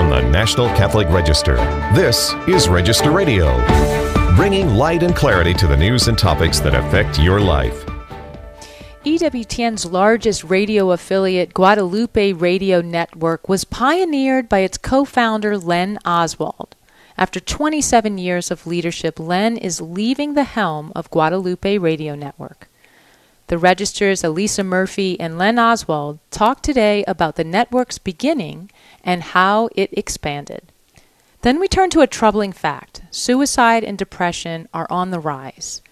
from the National Catholic Register. This is Register Radio, bringing light and clarity to the news and topics that affect your life. EWTN's largest radio affiliate, Guadalupe Radio Network, was pioneered by its co founder, Len Oswald. After 27 years of leadership, Len is leaving the helm of Guadalupe Radio Network. The Register's Alyssa Murphy and Len Oswald talk today about the network's beginning and how it expanded. Then we turn to a troubling fact suicide and depression are on the rise.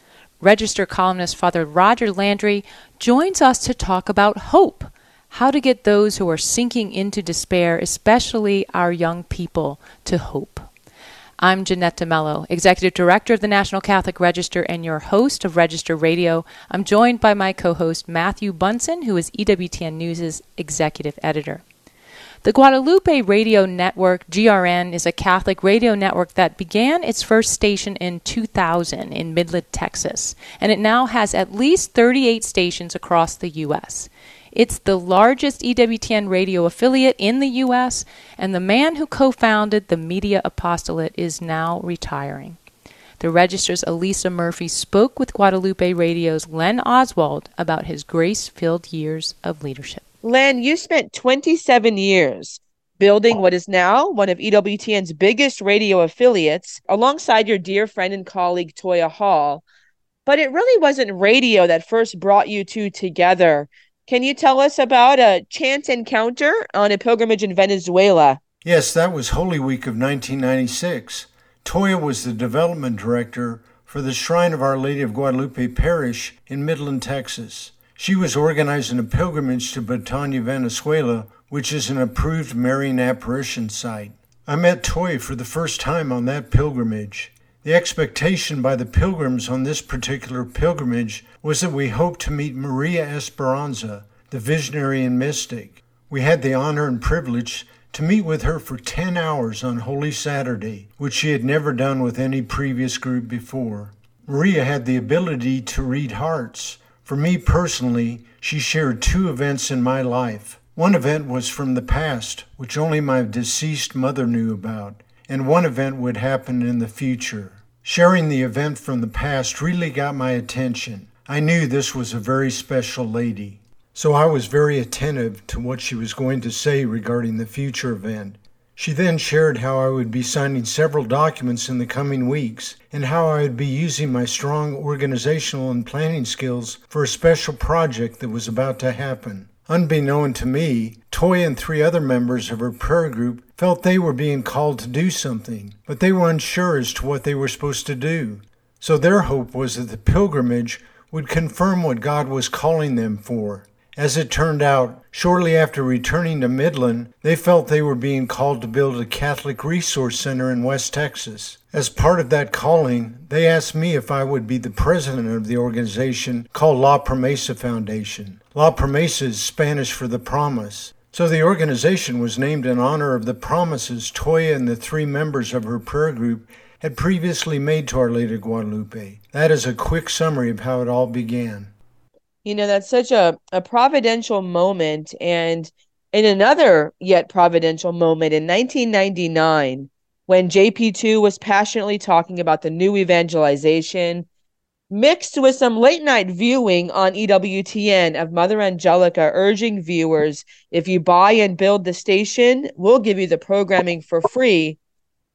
Register columnist Father Roger Landry joins us to talk about hope, how to get those who are sinking into despair, especially our young people, to hope. I'm Jeanette De Melo, Executive Director of the National Catholic Register and your host of Register Radio. I'm joined by my co host Matthew Bunson, who is EWTN News' Executive Editor. The Guadalupe Radio Network, GRN, is a Catholic radio network that began its first station in 2000 in Midland, Texas, and it now has at least 38 stations across the U.S. It's the largest EWTN radio affiliate in the U.S., and the man who co founded the Media Apostolate is now retiring. The Register's Alyssa Murphy spoke with Guadalupe Radio's Len Oswald about his grace filled years of leadership. Len, you spent 27 years building what is now one of EWTN's biggest radio affiliates alongside your dear friend and colleague Toya Hall. But it really wasn't radio that first brought you two together. Can you tell us about a chance encounter on a pilgrimage in Venezuela? Yes, that was Holy Week of 1996. Toya was the development director for the Shrine of Our Lady of Guadalupe Parish in Midland, Texas. She was organizing a pilgrimage to Betania, Venezuela, which is an approved Marian apparition site. I met Toy for the first time on that pilgrimage. The expectation by the pilgrims on this particular pilgrimage was that we hoped to meet Maria Esperanza, the visionary and mystic. We had the honor and privilege to meet with her for 10 hours on Holy Saturday, which she had never done with any previous group before. Maria had the ability to read hearts, for me personally, she shared two events in my life. One event was from the past, which only my deceased mother knew about, and one event would happen in the future. Sharing the event from the past really got my attention. I knew this was a very special lady. So I was very attentive to what she was going to say regarding the future event. She then shared how I would be signing several documents in the coming weeks and how I would be using my strong organizational and planning skills for a special project that was about to happen. Unbeknown to me, Toy and three other members of her prayer group felt they were being called to do something, but they were unsure as to what they were supposed to do. So their hope was that the pilgrimage would confirm what God was calling them for. As it turned out, shortly after returning to Midland, they felt they were being called to build a Catholic Resource Center in West Texas. As part of that calling, they asked me if I would be the president of the organization called La Promesa Foundation. La Promesa is Spanish for the promise. So the organization was named in honor of the promises Toya and the three members of her prayer group had previously made to Our Lady of Guadalupe. That is a quick summary of how it all began you know that's such a, a providential moment and in another yet providential moment in 1999 when jp2 was passionately talking about the new evangelization mixed with some late night viewing on ewtn of mother angelica urging viewers if you buy and build the station we'll give you the programming for free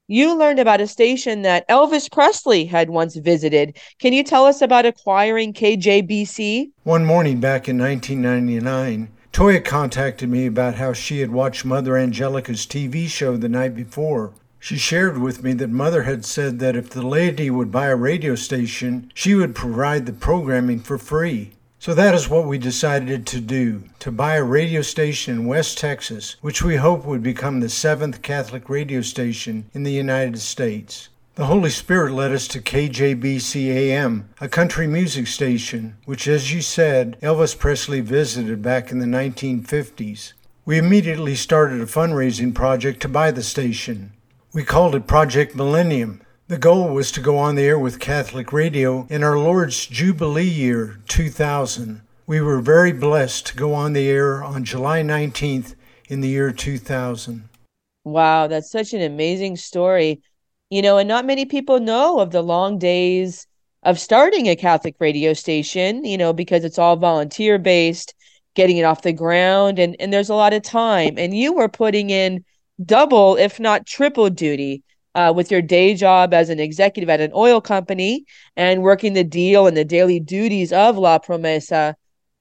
you learned about a station that Elvis Presley had once visited. Can you tell us about acquiring KJBC? One morning back in 1999, Toya contacted me about how she had watched Mother Angelica's TV show the night before. She shared with me that Mother had said that if the lady would buy a radio station, she would provide the programming for free. So that is what we decided to do to buy a radio station in West Texas, which we hope would become the seventh Catholic radio station in the United States. The Holy Spirit led us to KJBC AM, a country music station, which, as you said, Elvis Presley visited back in the 1950s. We immediately started a fundraising project to buy the station. We called it Project Millennium the goal was to go on the air with Catholic Radio in our Lord's Jubilee year 2000. We were very blessed to go on the air on July 19th in the year 2000. Wow, that's such an amazing story. You know, and not many people know of the long days of starting a Catholic radio station, you know, because it's all volunteer based, getting it off the ground and and there's a lot of time and you were putting in double if not triple duty uh, with your day job as an executive at an oil company and working the deal and the daily duties of La Promesa.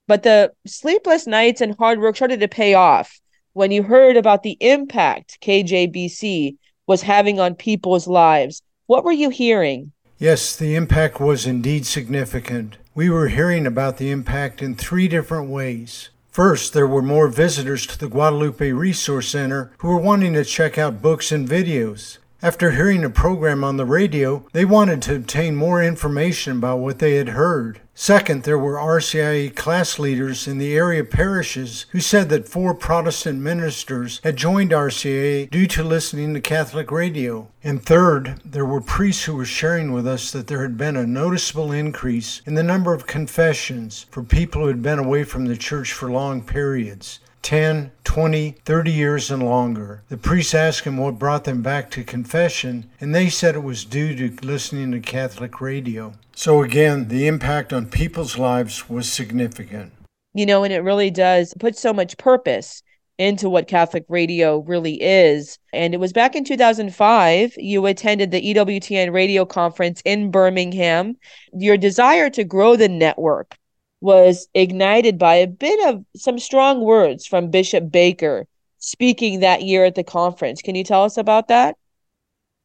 But the sleepless nights and hard work started to pay off when you heard about the impact KJBC was having on people's lives. What were you hearing? Yes, the impact was indeed significant. We were hearing about the impact in three different ways. First, there were more visitors to the Guadalupe Resource Center who were wanting to check out books and videos. After hearing a program on the radio, they wanted to obtain more information about what they had heard. Second, there were RCIA class leaders in the area parishes who said that four Protestant ministers had joined RCIA due to listening to Catholic radio. And third, there were priests who were sharing with us that there had been a noticeable increase in the number of confessions for people who had been away from the church for long periods. 10, 20, 30 years and longer. The priest asked him what brought them back to confession, and they said it was due to listening to Catholic radio. So again, the impact on people's lives was significant. You know, and it really does put so much purpose into what Catholic radio really is. And it was back in 2005, you attended the EWTN radio conference in Birmingham. Your desire to grow the network was ignited by a bit of some strong words from Bishop Baker speaking that year at the conference. Can you tell us about that?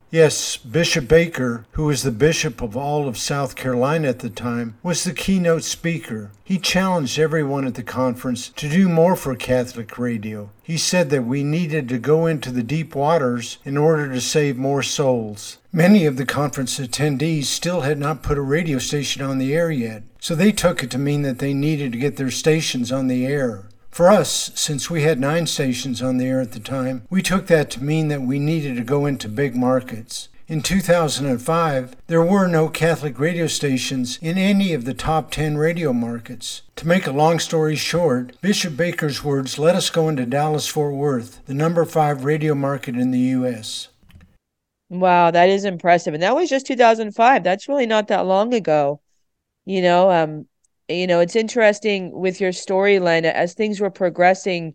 Yes, Bishop Baker, who was the bishop of all of South Carolina at the time, was the keynote speaker. He challenged everyone at the conference to do more for Catholic radio. He said that we needed to go into the deep waters in order to save more souls. Many of the conference attendees still had not put a radio station on the air yet, so they took it to mean that they needed to get their stations on the air. For us, since we had nine stations on the air at the time, we took that to mean that we needed to go into big markets. In 2005, there were no Catholic radio stations in any of the top 10 radio markets. To make a long story short, Bishop Baker's words let us go into Dallas Fort Worth, the number 5 radio market in the U.S. Wow, that is impressive. And that was just 2005. That's really not that long ago. You know, um, you know it's interesting with your story lena as things were progressing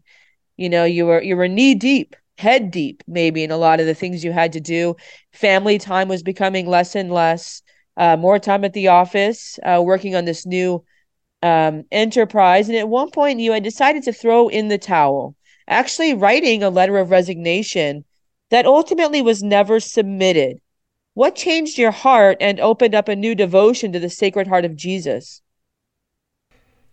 you know you were you were knee deep head deep maybe in a lot of the things you had to do. Family time was becoming less and less uh, more time at the office uh, working on this new um, enterprise. And at one point you had decided to throw in the towel actually writing a letter of resignation that ultimately was never submitted. What changed your heart and opened up a new devotion to the sacred heart of jesus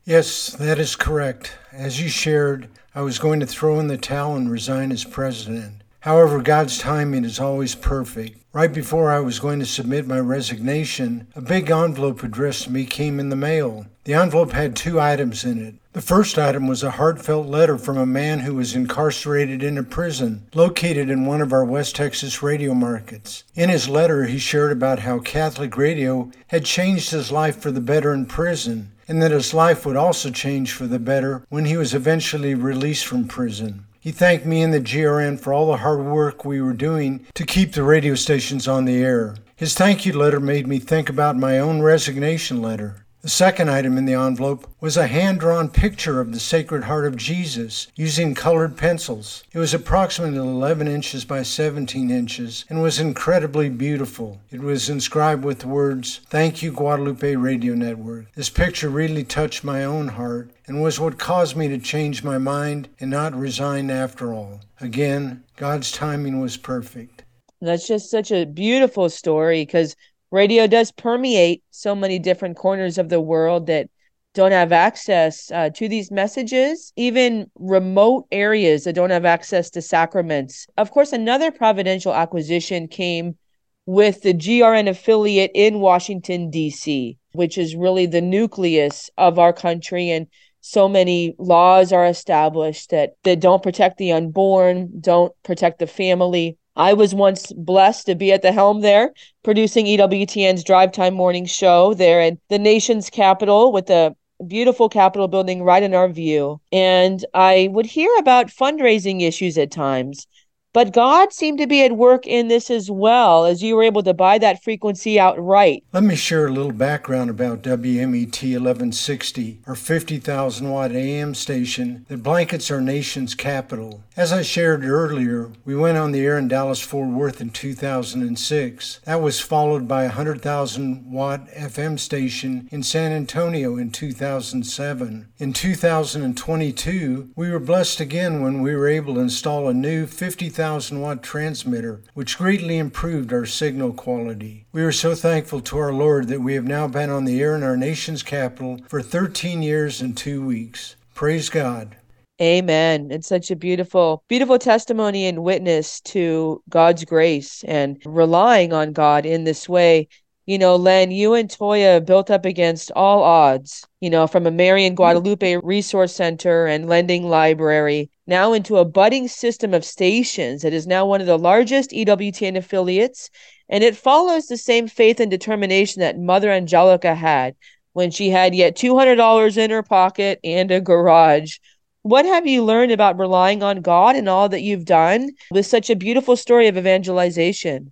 Yes, that is correct. As you shared, I was going to throw in the towel and resign as president. However, God's timing is always perfect. Right before I was going to submit my resignation, a big envelope addressed to me came in the mail. The envelope had two items in it. The first item was a heartfelt letter from a man who was incarcerated in a prison located in one of our West Texas radio markets. In his letter, he shared about how Catholic radio had changed his life for the better in prison and that his life would also change for the better when he was eventually released from prison. He thanked me and the GRN for all the hard work we were doing to keep the radio stations on the air. His thank you letter made me think about my own resignation letter. The second item in the envelope was a hand drawn picture of the Sacred Heart of Jesus using colored pencils. It was approximately 11 inches by 17 inches and was incredibly beautiful. It was inscribed with the words, Thank you, Guadalupe Radio Network. This picture really touched my own heart and was what caused me to change my mind and not resign after all. Again, God's timing was perfect. That's just such a beautiful story because radio does permeate so many different corners of the world that don't have access uh, to these messages, even remote areas that don't have access to sacraments. Of course, another providential acquisition came with the GRN affiliate in Washington, D.C., which is really the nucleus of our country. And so many laws are established that, that don't protect the unborn, don't protect the family. I was once blessed to be at the helm there, producing EWTN's drive time morning show there in the nation's capital with the beautiful Capitol building right in our view. And I would hear about fundraising issues at times. But God seemed to be at work in this as well, as you were able to buy that frequency outright. Let me share a little background about WMET 1160, our 50,000 watt AM station that blankets our nation's capital. As I shared earlier, we went on the air in Dallas Fort Worth in 2006. That was followed by a 100,000 watt FM station in San Antonio in 2007. In 2022, we were blessed again when we were able to install a new 50,000 1000 watt transmitter, which greatly improved our signal quality. We are so thankful to our Lord that we have now been on the air in our nation's capital for 13 years and two weeks. Praise God. Amen. It's such a beautiful, beautiful testimony and witness to God's grace and relying on God in this way you know, Len, you and Toya built up against all odds, you know, from a Marian Guadalupe Resource Center and lending library, now into a budding system of stations that is now one of the largest EWTN affiliates. And it follows the same faith and determination that Mother Angelica had when she had yet $200 in her pocket and a garage. What have you learned about relying on God and all that you've done with such a beautiful story of evangelization?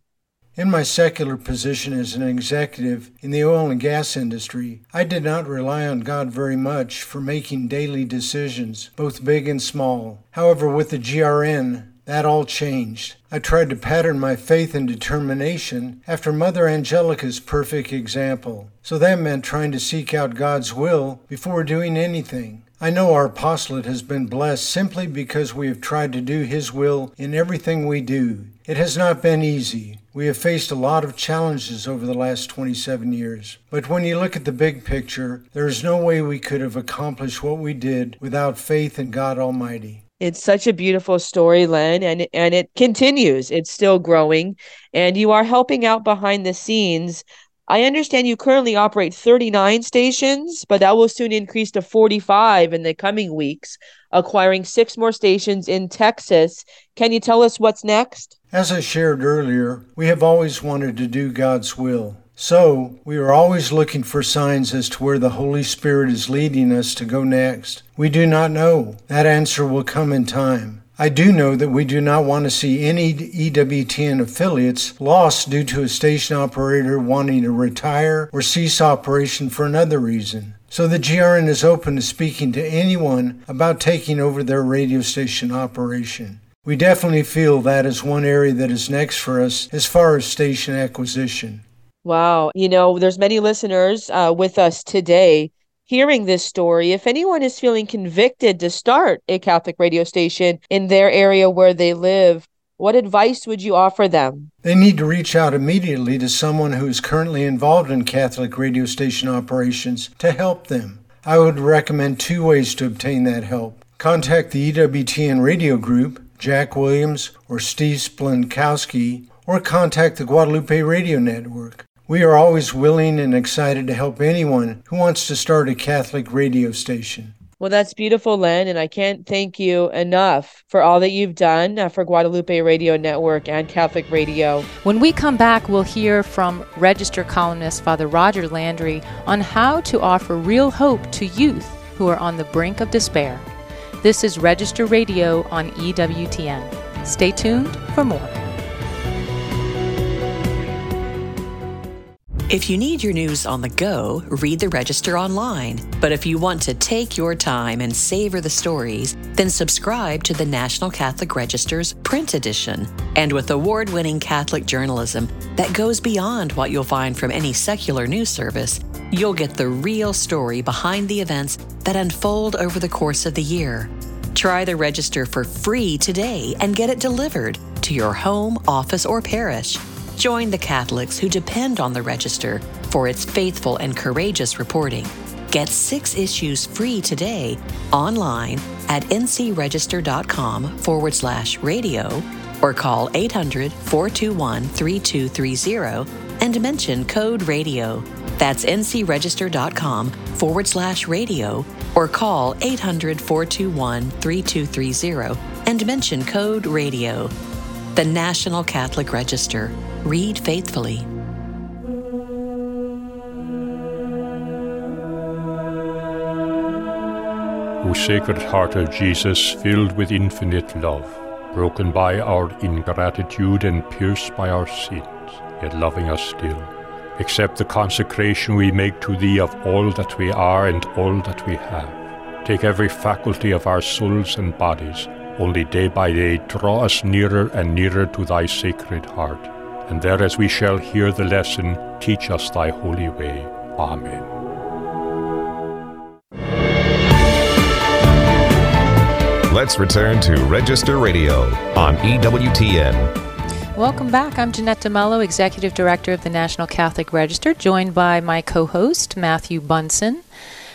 In my secular position as an executive in the oil and gas industry, I did not rely on God very much for making daily decisions, both big and small. However, with the GRN, that all changed. I tried to pattern my faith and determination after Mother Angelica's perfect example. So that meant trying to seek out God's will before doing anything. I know our apostolate has been blessed simply because we have tried to do His will in everything we do. It has not been easy. We have faced a lot of challenges over the last 27 years. But when you look at the big picture, there is no way we could have accomplished what we did without faith in God Almighty. It's such a beautiful story, Len, and and it continues. It's still growing, and you are helping out behind the scenes. I understand you currently operate 39 stations, but that will soon increase to 45 in the coming weeks, acquiring six more stations in Texas. Can you tell us what's next? As I shared earlier, we have always wanted to do God's will. So, we are always looking for signs as to where the Holy Spirit is leading us to go next. We do not know. That answer will come in time. I do know that we do not want to see any EWTN affiliates lost due to a station operator wanting to retire or cease operation for another reason. So the GRN is open to speaking to anyone about taking over their radio station operation. We definitely feel that is one area that is next for us as far as station acquisition. Wow. You know, there's many listeners uh, with us today hearing this story. If anyone is feeling convicted to start a Catholic radio station in their area where they live, what advice would you offer them? They need to reach out immediately to someone who is currently involved in Catholic radio station operations to help them. I would recommend two ways to obtain that help. Contact the EWTN radio group Jack Williams, or Steve Splankowski, or contact the Guadalupe Radio Network. We are always willing and excited to help anyone who wants to start a Catholic radio station. Well, that's beautiful, Len, and I can't thank you enough for all that you've done uh, for Guadalupe Radio Network and Catholic Radio. When we come back, we'll hear from Register columnist Father Roger Landry on how to offer real hope to youth who are on the brink of despair. This is Register Radio on EWTN. Stay tuned for more. If you need your news on the go, read the Register online. But if you want to take your time and savor the stories, then subscribe to the National Catholic Register's print edition. And with award winning Catholic journalism that goes beyond what you'll find from any secular news service, you'll get the real story behind the events that unfold over the course of the year. Try the Register for free today and get it delivered to your home, office, or parish. Join the Catholics who depend on the Register for its faithful and courageous reporting. Get six issues free today online at ncregister.com forward slash radio or call 800 421 3230 and mention code radio. That's ncregister.com forward slash radio or call 800 421 3230 and mention code radio. The National Catholic Register. Read faithfully. O Sacred Heart of Jesus, filled with infinite love broken by our ingratitude and pierced by our sins, yet loving us still. Accept the consecration we make to Thee of all that we are and all that we have. Take every faculty of our souls and bodies, only day by day draw us nearer and nearer to Thy sacred heart. And there, as we shall hear the lesson, teach us Thy holy way. Amen. Let's return to Register Radio on EWTN. Welcome back. I'm Jeanette De Melo, Executive Director of the National Catholic Register, joined by my co host, Matthew Bunson.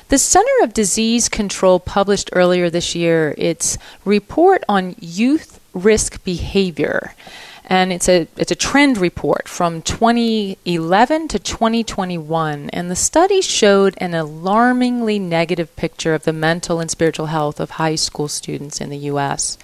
The Center of Disease Control published earlier this year its report on youth risk behavior and it's a it's a trend report from 2011 to 2021 and the study showed an alarmingly negative picture of the mental and spiritual health of high school students in the US.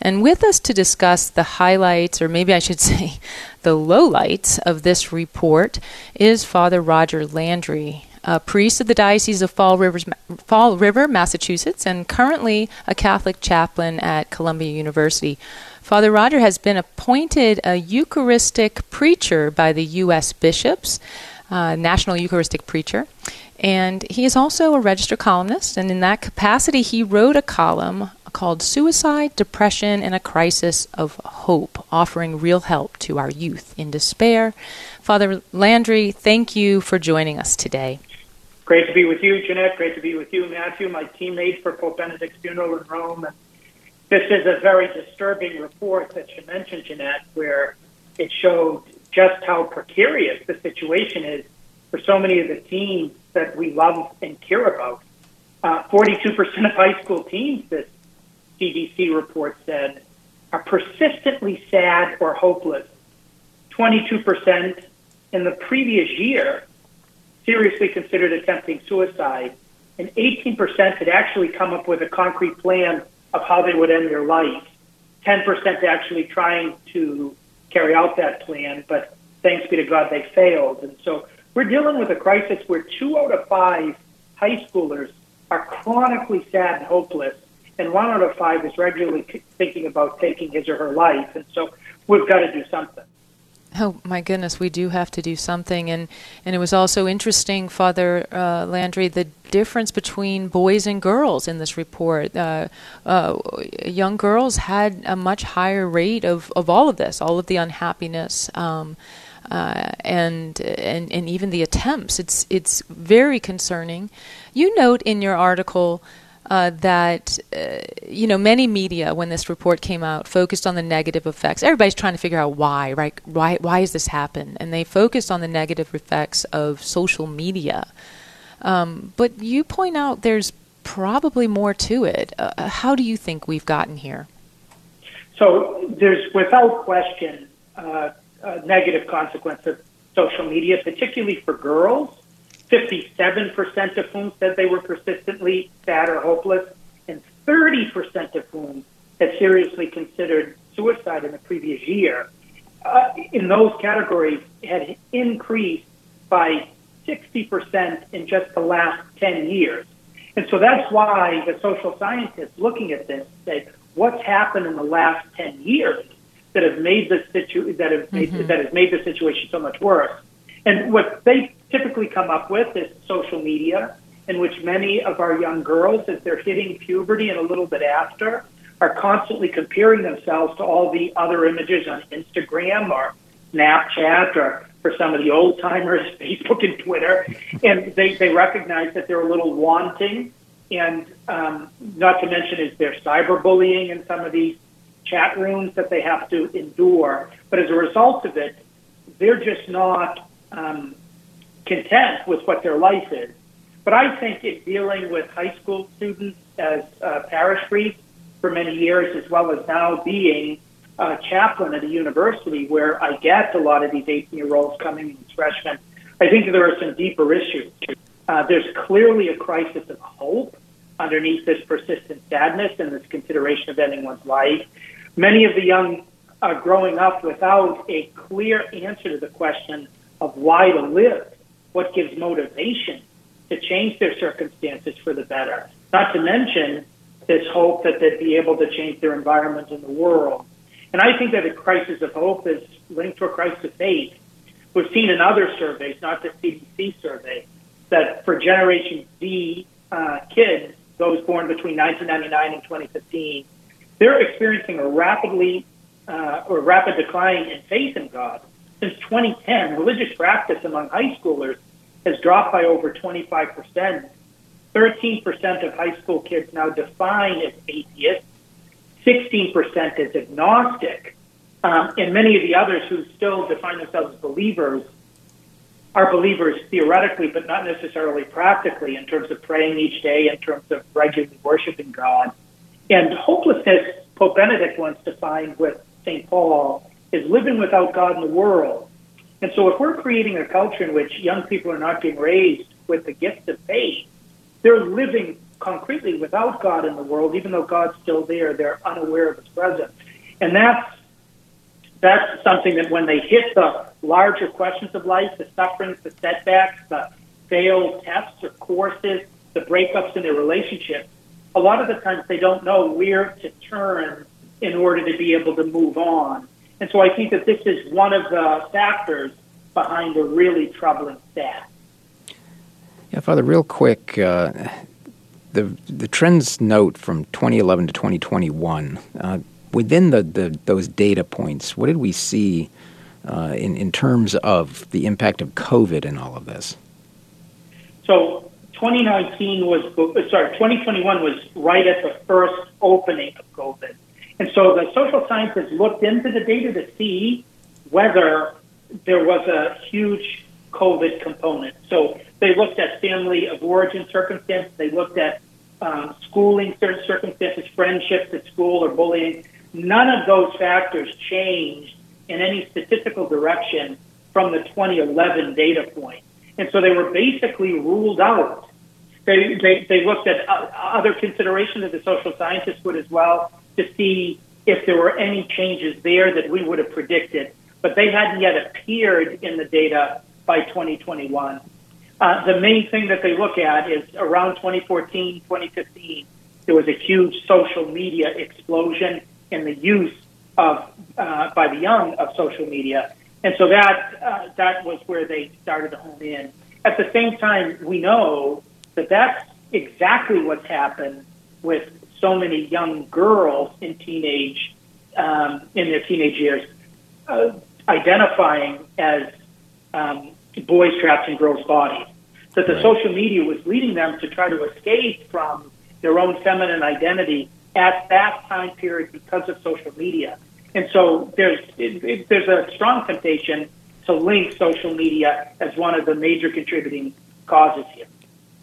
And with us to discuss the highlights, or maybe I should say the lowlights of this report, is Father Roger Landry, a priest of the Diocese of Fall, Rivers, Fall River, Massachusetts, and currently a Catholic chaplain at Columbia University. Father Roger has been appointed a Eucharistic preacher by the U.S. bishops, uh, National Eucharistic Preacher, and he is also a registered columnist. And in that capacity, he wrote a column called Suicide, Depression, and a Crisis of Hope, offering real help to our youth in despair. Father Landry, thank you for joining us today. Great to be with you, Jeanette. Great to be with you, Matthew, my teammate for Pope Benedict's funeral in Rome. And this is a very disturbing report that you mentioned, Jeanette, where it showed just how precarious the situation is for so many of the teens that we love and care about. Uh, 42% of high school teens, this CDC report said, are persistently sad or hopeless. 22% in the previous year seriously considered attempting suicide, and 18% had actually come up with a concrete plan of how they would end their life. 10% actually trying to carry out that plan, but thanks be to God, they failed. And so we're dealing with a crisis where two out of five high schoolers are chronically sad and hopeless, and one out of five is regularly thinking about taking his or her life. And so we've got to do something. Oh my goodness, we do have to do something, and and it was also interesting, Father uh, Landry, the difference between boys and girls in this report. Uh, uh, young girls had a much higher rate of, of all of this, all of the unhappiness. Um, uh, and and and even the attempts. It's it's very concerning. You note in your article uh, that uh, you know many media when this report came out focused on the negative effects. Everybody's trying to figure out why, right? Why why has this happened? And they focused on the negative effects of social media. Um, but you point out there's probably more to it. Uh, uh how do you think we've gotten here? So there's without question uh, a negative consequence of social media, particularly for girls 57% of whom said they were persistently sad or hopeless, and 30% of whom had seriously considered suicide in the previous year. Uh, in those categories, had increased by 60% in just the last 10 years. And so that's why the social scientists looking at this say, what's happened in the last 10 years that have made the situ- that have made, mm-hmm. that has made the situation so much worse? And what they typically come up with is social media, in which many of our young girls, as they're hitting puberty and a little bit after, are constantly comparing themselves to all the other images on Instagram or Snapchat or for some of the old timers, Facebook and Twitter. And they, they recognize that they're a little wanting. And um, not to mention is there cyberbullying in some of these chat rooms that they have to endure. But as a result of it, they're just not um, content with what their life is. But I think in dealing with high school students as uh, parish priest for many years, as well as now being a chaplain at a university where I get a lot of these 18 year olds coming as freshmen, I think there are some deeper issues. Uh, there's clearly a crisis of hope underneath this persistent sadness and this consideration of ending one's life. Many of the young are growing up without a clear answer to the question of why to live what gives motivation to change their circumstances for the better. Not to mention this hope that they'd be able to change their environment in the world. And I think that a crisis of hope is linked to a crisis of faith. We've seen in other surveys, not the CDC survey, that for Generation Z uh, kids, those born between 1999 and 2015, they're experiencing a rapidly uh, or rapid decline in faith in God. Since 2010, religious practice among high schoolers has dropped by over 25 percent 13% of high school kids now define as atheist, 16% as agnostic, um, and many of the others who still define themselves as believers are believers theoretically, but not necessarily practically in terms of praying each day, in terms of regularly worshiping God. And hopelessness, Pope Benedict once defined with St. Paul, is living without God in the world. And so if we're creating a culture in which young people are not being raised with the gift of faith, they're living concretely without God in the world, even though God's still there. They're unaware of His presence, and that's that's something that when they hit the larger questions of life, the sufferings, the setbacks, the failed tests or courses, the breakups in their relationships, a lot of the times they don't know where to turn in order to be able to move on. And so I think that this is one of the factors behind a really troubling stat. Yeah, Father, real quick, uh, the the trends note from 2011 to 2021. Uh, within the, the those data points, what did we see uh, in in terms of the impact of COVID in all of this? So 2019 was sorry, 2021 was right at the first opening of COVID, and so the social scientists looked into the data to see whether there was a huge COVID component. So they looked at family of origin circumstances. They looked at um, schooling certain circumstances, friendships at school or bullying. None of those factors changed in any statistical direction from the 2011 data point. And so they were basically ruled out. They, they, they looked at other considerations that the social scientists would as well to see if there were any changes there that we would have predicted. But they hadn't yet appeared in the data by 2021. Uh, the main thing that they look at is around 2014, 2015, there was a huge social media explosion in the use of uh, by the young of social media, and so that uh, that was where they started to hone in. At the same time, we know that that's exactly what's happened with so many young girls in teenage um, in their teenage years, uh, identifying as um, boys trapped in girls' bodies. That the right. social media was leading them to try to escape from their own feminine identity at that time period because of social media. And so there's it, it, there's a strong temptation to link social media as one of the major contributing causes here.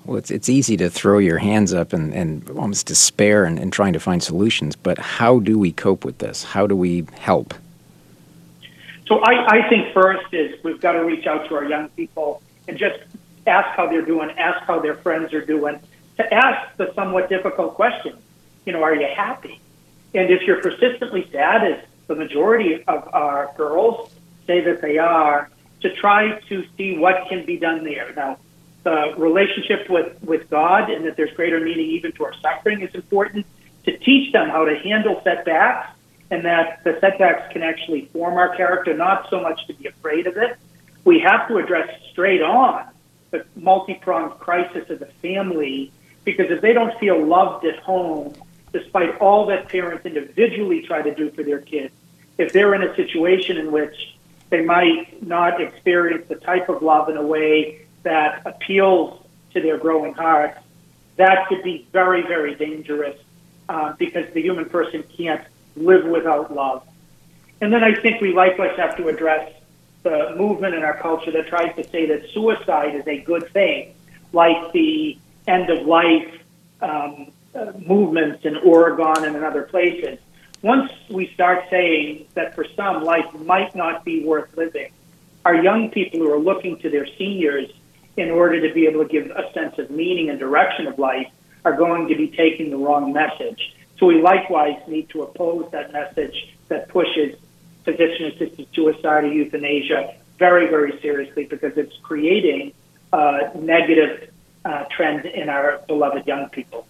Well, it's, it's easy to throw your hands up and, and almost despair and, trying to find solutions, but how do we cope with this? How do we help? So I, I think first is we've got to reach out to our young people and just ask how they're doing, ask how their friends are doing, to ask the somewhat difficult question, you know, are you happy? And if you're persistently sad, as the majority of our girls say that they are, to try to see what can be done there. Now, the relationship with, with God and that there's greater meaning even to our suffering is important. To teach them how to handle setbacks and that the setbacks can actually form our character, not so much to be afraid of it. We have to address straight on the multi-pronged crisis of the family because if they don't feel loved at home, despite all that parents individually try to do for their kids, if they're in a situation in which they might not experience the type of love in a way that appeals to their growing hearts, that could be very, very dangerous uh, because the human person can't live without love. And then I think we likewise have to address the movement in our culture that tries to say that suicide is a good thing, like the end of life um, uh, movements in Oregon and in other places. Once we start saying that for some life might not be worth living, our young people who are looking to their seniors in order to be able to give a sense of meaning and direction of life are going to be taking the wrong message. So we likewise need to oppose that message that pushes physician-assisted suicide or euthanasia very, very seriously because it's creating a negative uh, trend in our beloved young people.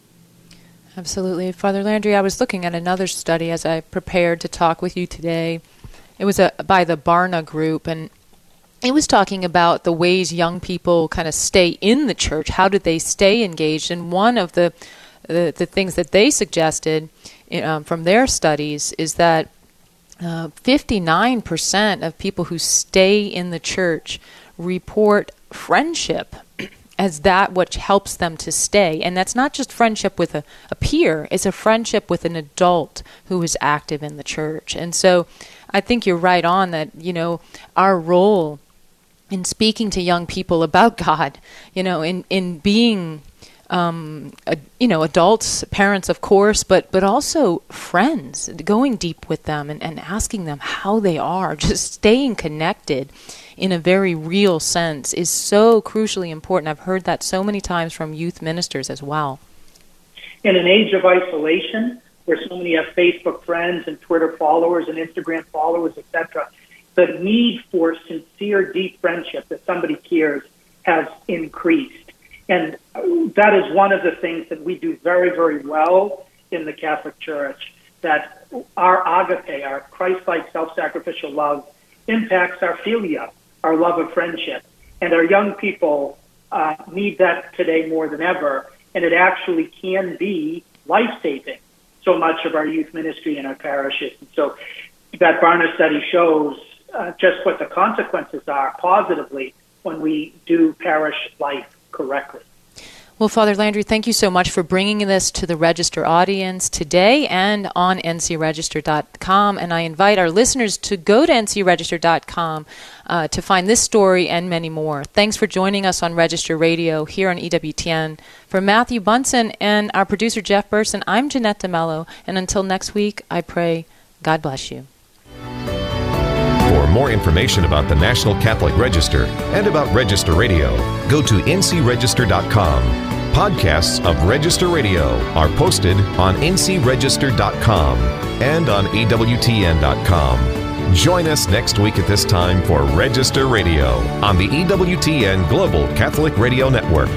Absolutely. Father Landry, I was looking at another study as I prepared to talk with you today. It was a, by the Barna Group, and it was talking about the ways young people kind of stay in the church. How did they stay engaged? And one of the the, the things that they suggested um, from their studies is that uh, 59% of people who stay in the church report friendship as that which helps them to stay. And that's not just friendship with a, a peer, it's a friendship with an adult who is active in the church. And so I think you're right on that, you know, our role in speaking to young people about God, you know, in, in being um, you know, adults, parents, of course, but but also friends, going deep with them and, and asking them how they are, just staying connected in a very real sense is so crucially important. I've heard that so many times from youth ministers as well. In an age of isolation, where so many have Facebook friends and Twitter followers and Instagram followers, etc., the need for sincere, deep friendship that somebody cares has increased. And that is one of the things that we do very, very well in the Catholic Church, that our agape, our Christ-like self-sacrificial love, impacts our philia, our love of friendship. And our young people uh, need that today more than ever. And it actually can be life-saving, so much of our youth ministry in our parishes. And so that Barna study shows uh, just what the consequences are positively when we do parish life correctly. Well, Father Landry, thank you so much for bringing this to the Register audience today and on ncregister.com. And I invite our listeners to go to ncregister.com uh, to find this story and many more. Thanks for joining us on Register Radio here on EWTN. For Matthew Bunson and our producer Jeff Burson, I'm Jeanette De Melo. And until next week, I pray God bless you. More information about the National Catholic Register and about Register Radio, go to ncregister.com. Podcasts of Register Radio are posted on ncregister.com and on EWTN.com. Join us next week at this time for Register Radio on the EWTN Global Catholic Radio Network.